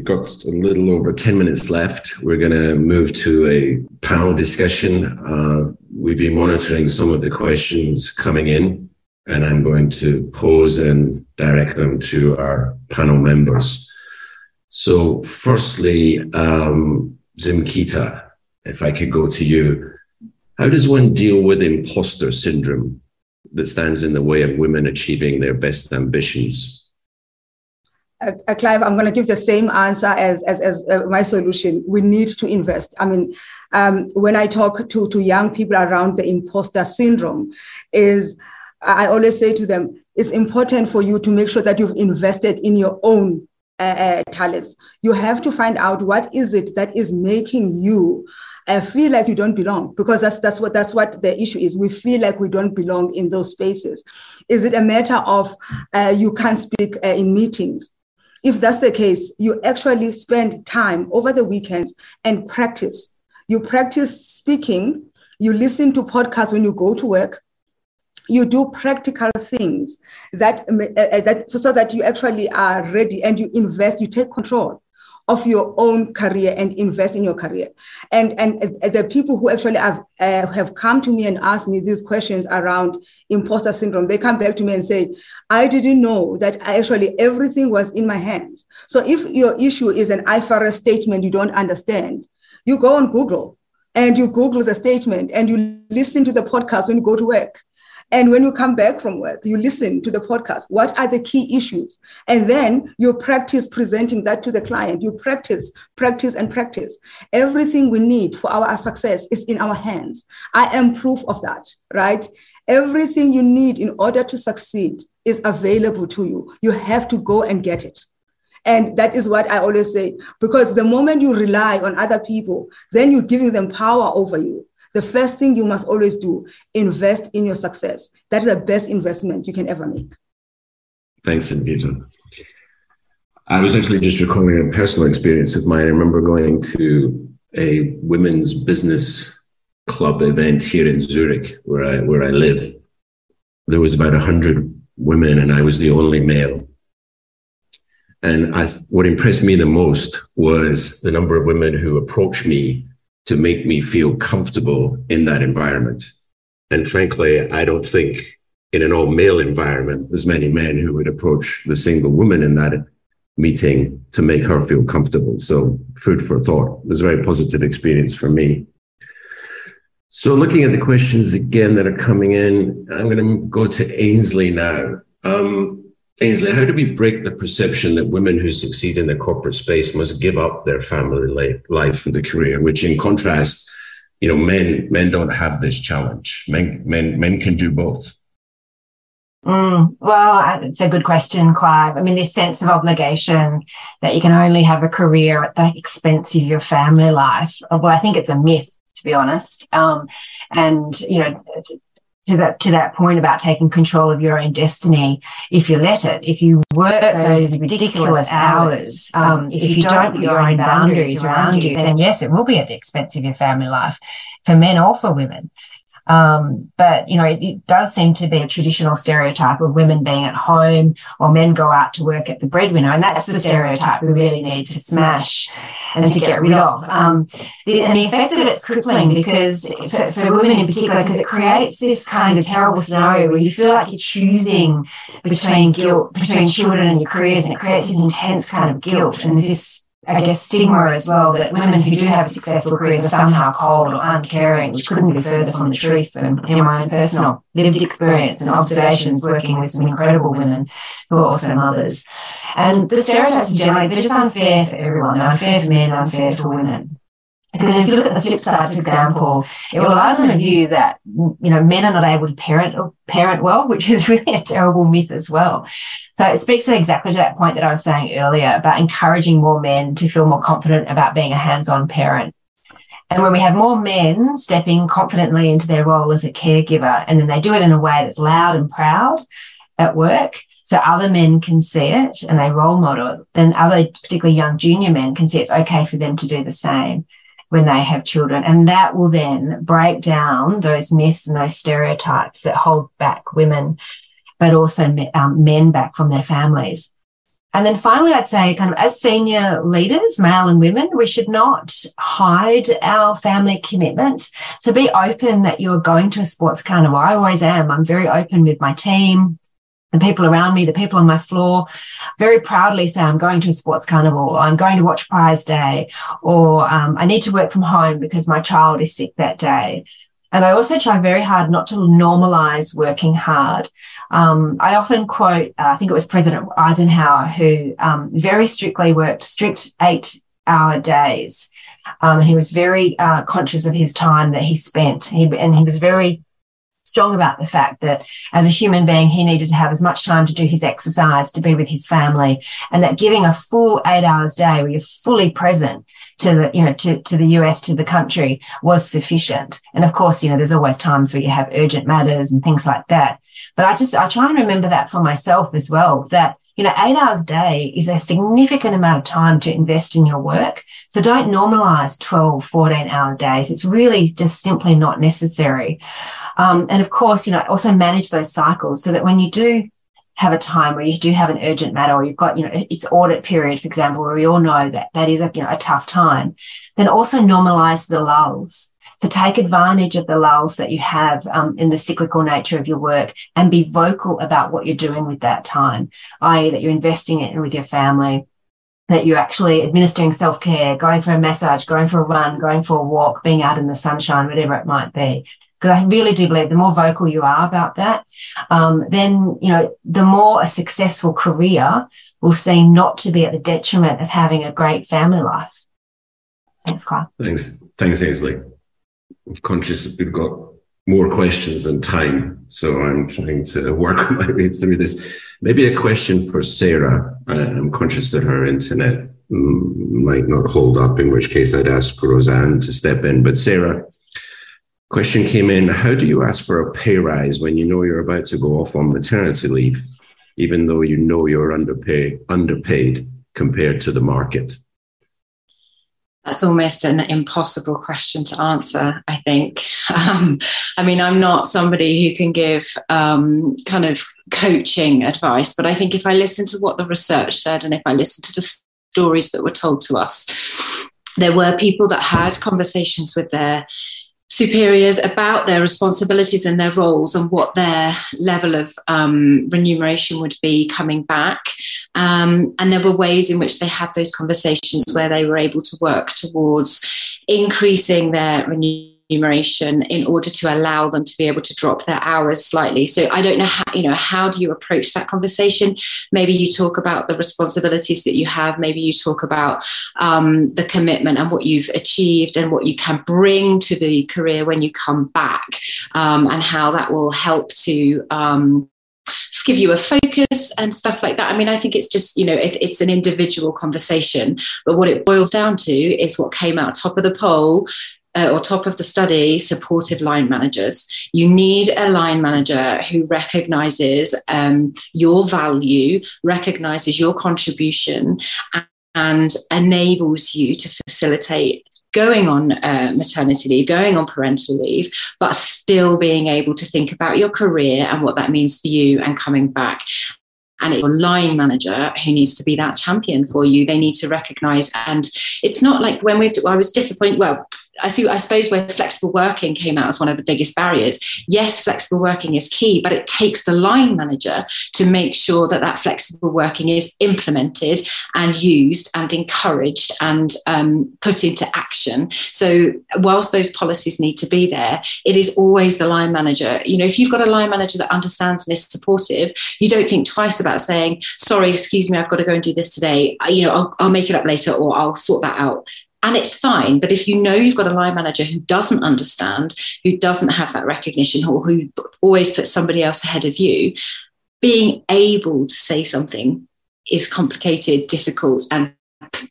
we've got a little over 10 minutes left. We're going to move to a panel discussion. Uh, we've been monitoring some of the questions coming in, and I'm going to pose and direct them to our panel members. So, firstly, um, Zimkita, if I could go to you, how does one deal with imposter syndrome that stands in the way of women achieving their best ambitions? Uh, uh, Clive, I'm going to give the same answer as as, as uh, my solution. We need to invest. I mean, um, when I talk to to young people around the imposter syndrome, is I always say to them, it's important for you to make sure that you've invested in your own uh, uh talents. You have to find out what is it that is making you uh, feel like you don't belong because that's that's what that's what the issue is. We feel like we don't belong in those spaces. Is it a matter of uh, you can't speak uh, in meetings? If that's the case, you actually spend time over the weekends and practice. You practice speaking, you listen to podcasts when you go to work, you do practical things that, uh, uh that so that you actually are ready and you invest, you take control of your own career and invest in your career. And, and the people who actually have, uh, have come to me and asked me these questions around imposter syndrome, they come back to me and say, I didn't know that actually everything was in my hands. So if your issue is an IFRS statement you don't understand, you go on Google and you Google the statement and you listen to the podcast when you go to work and when you come back from work, you listen to the podcast. What are the key issues? And then you practice presenting that to the client. You practice, practice, and practice. Everything we need for our success is in our hands. I am proof of that, right? Everything you need in order to succeed is available to you. You have to go and get it. And that is what I always say, because the moment you rely on other people, then you're giving them power over you the first thing you must always do, invest in your success. That is the best investment you can ever make. Thanks, Anvita. I was actually just recalling a personal experience of mine. I remember going to a women's business club event here in Zurich, where I where I live. There was about hundred women, and I was the only male. And I, what impressed me the most was the number of women who approached me to make me feel comfortable in that environment. And frankly, I don't think in an all male environment, there's many men who would approach the single woman in that meeting to make her feel comfortable. So food for thought. It was a very positive experience for me. So looking at the questions again that are coming in, I'm going to go to Ainsley now. Um, Ainsley, how do we break the perception that women who succeed in the corporate space must give up their family life and the career, which in contrast, you know, men men don't have this challenge. Men men men can do both. Mm, well, it's a good question, Clive. I mean, this sense of obligation that you can only have a career at the expense of your family life. Well, I think it's a myth, to be honest. Um, and you know, to that to that point about taking control of your own destiny. If you let it if you work those ridiculous hours. um, if you don't put your own boundaries around you then yes it will be at the expense of your family life. For men or for women um, but you know, it, it, does seem to be a traditional stereotype of women being at home or men go out to work at the breadwinner, and that's the stereotype we really need to smash and to get rid of. Um, the, and the effect of it's crippling because for, for women in particular, because it creates this kind of terrible scenario where you feel like you're choosing between guilt, between children and your careers, and it creates this intense kind of guilt and this I guess, stigma as well that women who do have successful careers are somehow cold or uncaring, which couldn't be further from the truth. And in my own personal lived experience and observations working with some incredible women who are also mothers. And the stereotypes generally, they're just unfair for everyone. Unfair for men, unfair for women. Because if you look at the flip side, for example, it relies on a view that you know men are not able to parent or parent well, which is really a terrible myth as well. So it speaks exactly to that point that I was saying earlier about encouraging more men to feel more confident about being a hands-on parent. And when we have more men stepping confidently into their role as a caregiver, and then they do it in a way that's loud and proud at work, so other men can see it and they role model it, then other, particularly young junior men, can see it's okay for them to do the same when they have children. And that will then break down those myths and those stereotypes that hold back women, but also um, men back from their families. and then finally, I'd say, kind of as senior leaders, male and women, we should not hide our family commitments. So be open that you're going to a sports carnival. I always am. I'm very open with my team, the people around me, the people on my floor, very proudly say, I'm going to a sports carnival, or I'm going to watch prize day, or um, I need to work from home because my child is sick that day. And I also try very hard not to normalize working hard. Um, I often quote, uh, I think it was President Eisenhower, who um, very strictly worked strict eight hour days. Um, he was very uh, conscious of his time that he spent. He, and he was very strong about the fact that as a human being, he needed to have as much time to do his exercise, to be with his family, and that giving a full eight hours day where you're fully present to the, you know, to, to the US, to the country was sufficient. And of course, you know, there's always times where you have urgent matters and things like that. But I just, I try and remember that for myself as well, that you know, eight hours a day is a significant amount of time to invest in your work. So don't normalize 12, 14 hour days. It's really just simply not necessary. Um, and of course, you know, also manage those cycles so that when you do have a time where you do have an urgent matter or you've got, you know, it's audit period, for example, where we all know that that is a, you know, a tough time, then also normalize the lulls. So take advantage of the lulls that you have um, in the cyclical nature of your work and be vocal about what you're doing with that time, i.e., that you're investing it with your family, that you're actually administering self care, going for a massage, going for a run, going for a walk, being out in the sunshine, whatever it might be. Because I really do believe the more vocal you are about that, um, then, you know, the more a successful career will seem not to be at the detriment of having a great family life. Thanks, Clive. Thanks. Thanks, Ainsley. I'm conscious that we've got more questions than time, so I'm trying to work my way through this. Maybe a question for Sarah. I'm conscious that her internet mm, might not hold up, in which case I'd ask Roseanne to step in. But Sarah, question came in How do you ask for a pay rise when you know you're about to go off on maternity leave, even though you know you're underpaid, underpaid compared to the market? That's almost an impossible question to answer i think um, i mean i'm not somebody who can give um, kind of coaching advice but i think if i listen to what the research said and if i listen to the stories that were told to us there were people that had conversations with their superiors about their responsibilities and their roles and what their level of um, remuneration would be coming back. Um, and there were ways in which they had those conversations where they were able to work towards increasing their remuneration in order to allow them to be able to drop their hours slightly. So I don't know how, you know, how do you approach that conversation? Maybe you talk about the responsibilities that you have. Maybe you talk about um, the commitment and what you've achieved and what you can bring to the career when you come back um, and how that will help to um, give you a focus and stuff like that. I mean, I think it's just, you know, it, it's an individual conversation, but what it boils down to is what came out top of the poll uh, or top of the study supportive line managers. You need a line manager who recognizes um, your value, recognizes your contribution, and, and enables you to facilitate going on uh, maternity leave, going on parental leave, but still being able to think about your career and what that means for you and coming back and it's a line manager who needs to be that champion for you. They need to recognize, and it's not like when we. I was disappointed. Well, I see, I suppose where flexible working came out as one of the biggest barriers. Yes, flexible working is key, but it takes the line manager to make sure that that flexible working is implemented and used and encouraged and um, put into action. So, whilst those policies need to be there, it is always the line manager. You know, if you've got a line manager that understands and is supportive, you don't think twice about saying, "Sorry, excuse me, I've got to go and do this today." You know, I'll, I'll make it up later, or I'll sort that out and it's fine. But if you know you've got a line manager who doesn't understand, who doesn't have that recognition, or who always puts somebody else ahead of you, being able to say something is complicated, difficult, and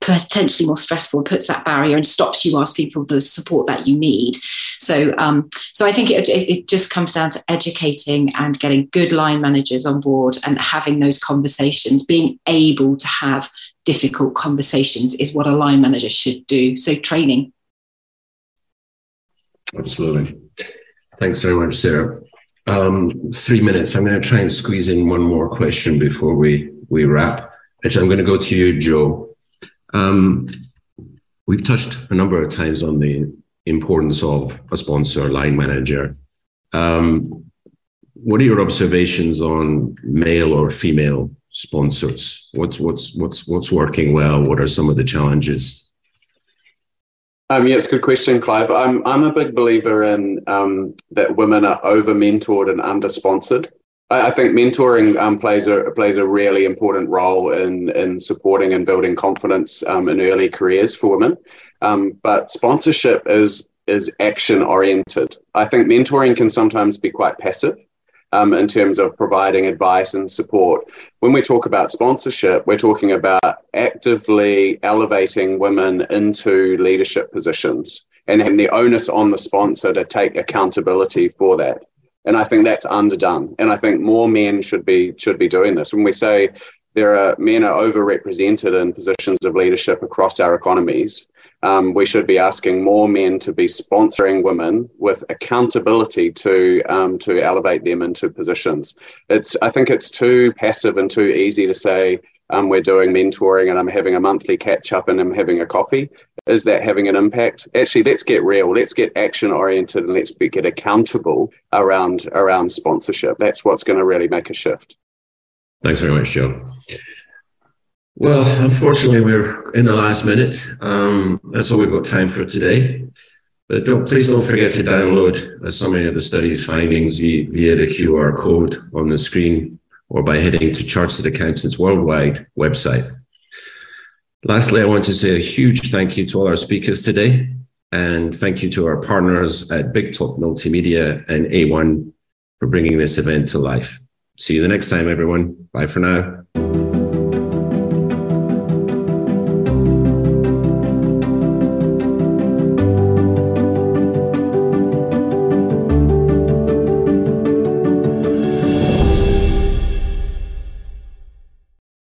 potentially more stressful and puts that barrier and stops you asking for the support that you need. So um, so i think it, it, just comes down to educating and getting good line managers on board and having those conversations. Being able to have difficult conversations is what a line manager should do. So training. Absolutely. Thanks very much sarah. Um, three minutes. I'm going to try and squeeze in one more question before we we wrap. Actually, I'm going to go to you, Joe. Um, we've touched a number of times on the importance of a sponsor, line manager. Um, what are your observations on male or female sponsors? What's what's what's what's working well? What are some of the challenges? Um, yeah, it's a good question, Clive. I'm I'm a big believer in um, that women are over mentored and under sponsored. I, think mentoring um, plays a plays a really important role in in supporting and building confidence um, in early careers for women. Um, but sponsorship is is action oriented. I think mentoring can sometimes be quite passive um, in terms of providing advice and support. When we talk about sponsorship, we're talking about actively elevating women into leadership positions and having the onus on the sponsor to take accountability for that. And I think that's underdone. And I think more men should be should be doing this. When we say there are men are overrepresented in positions of leadership across our economies, um, we should be asking more men to be sponsoring women with accountability to um, to elevate them into positions. It's I think it's too passive and too easy to say um, we're doing mentoring and I'm having a monthly catch up and I'm having a coffee. Is that having an impact? Actually, let's get real. Let's get action oriented and let's be, get accountable around around sponsorship. That's what's going to really make a shift. Thanks very much, Joe. Well, unfortunately, we're in the last minute. Um, that's all we've got time for today. But don't, please don't forget to download a summary of the study's findings via, via the QR code on the screen or by heading to Chartered Accountants Worldwide website. Lastly, I want to say a huge thank you to all our speakers today. And thank you to our partners at Big Top Multimedia and A1 for bringing this event to life. See you the next time, everyone. Bye for now.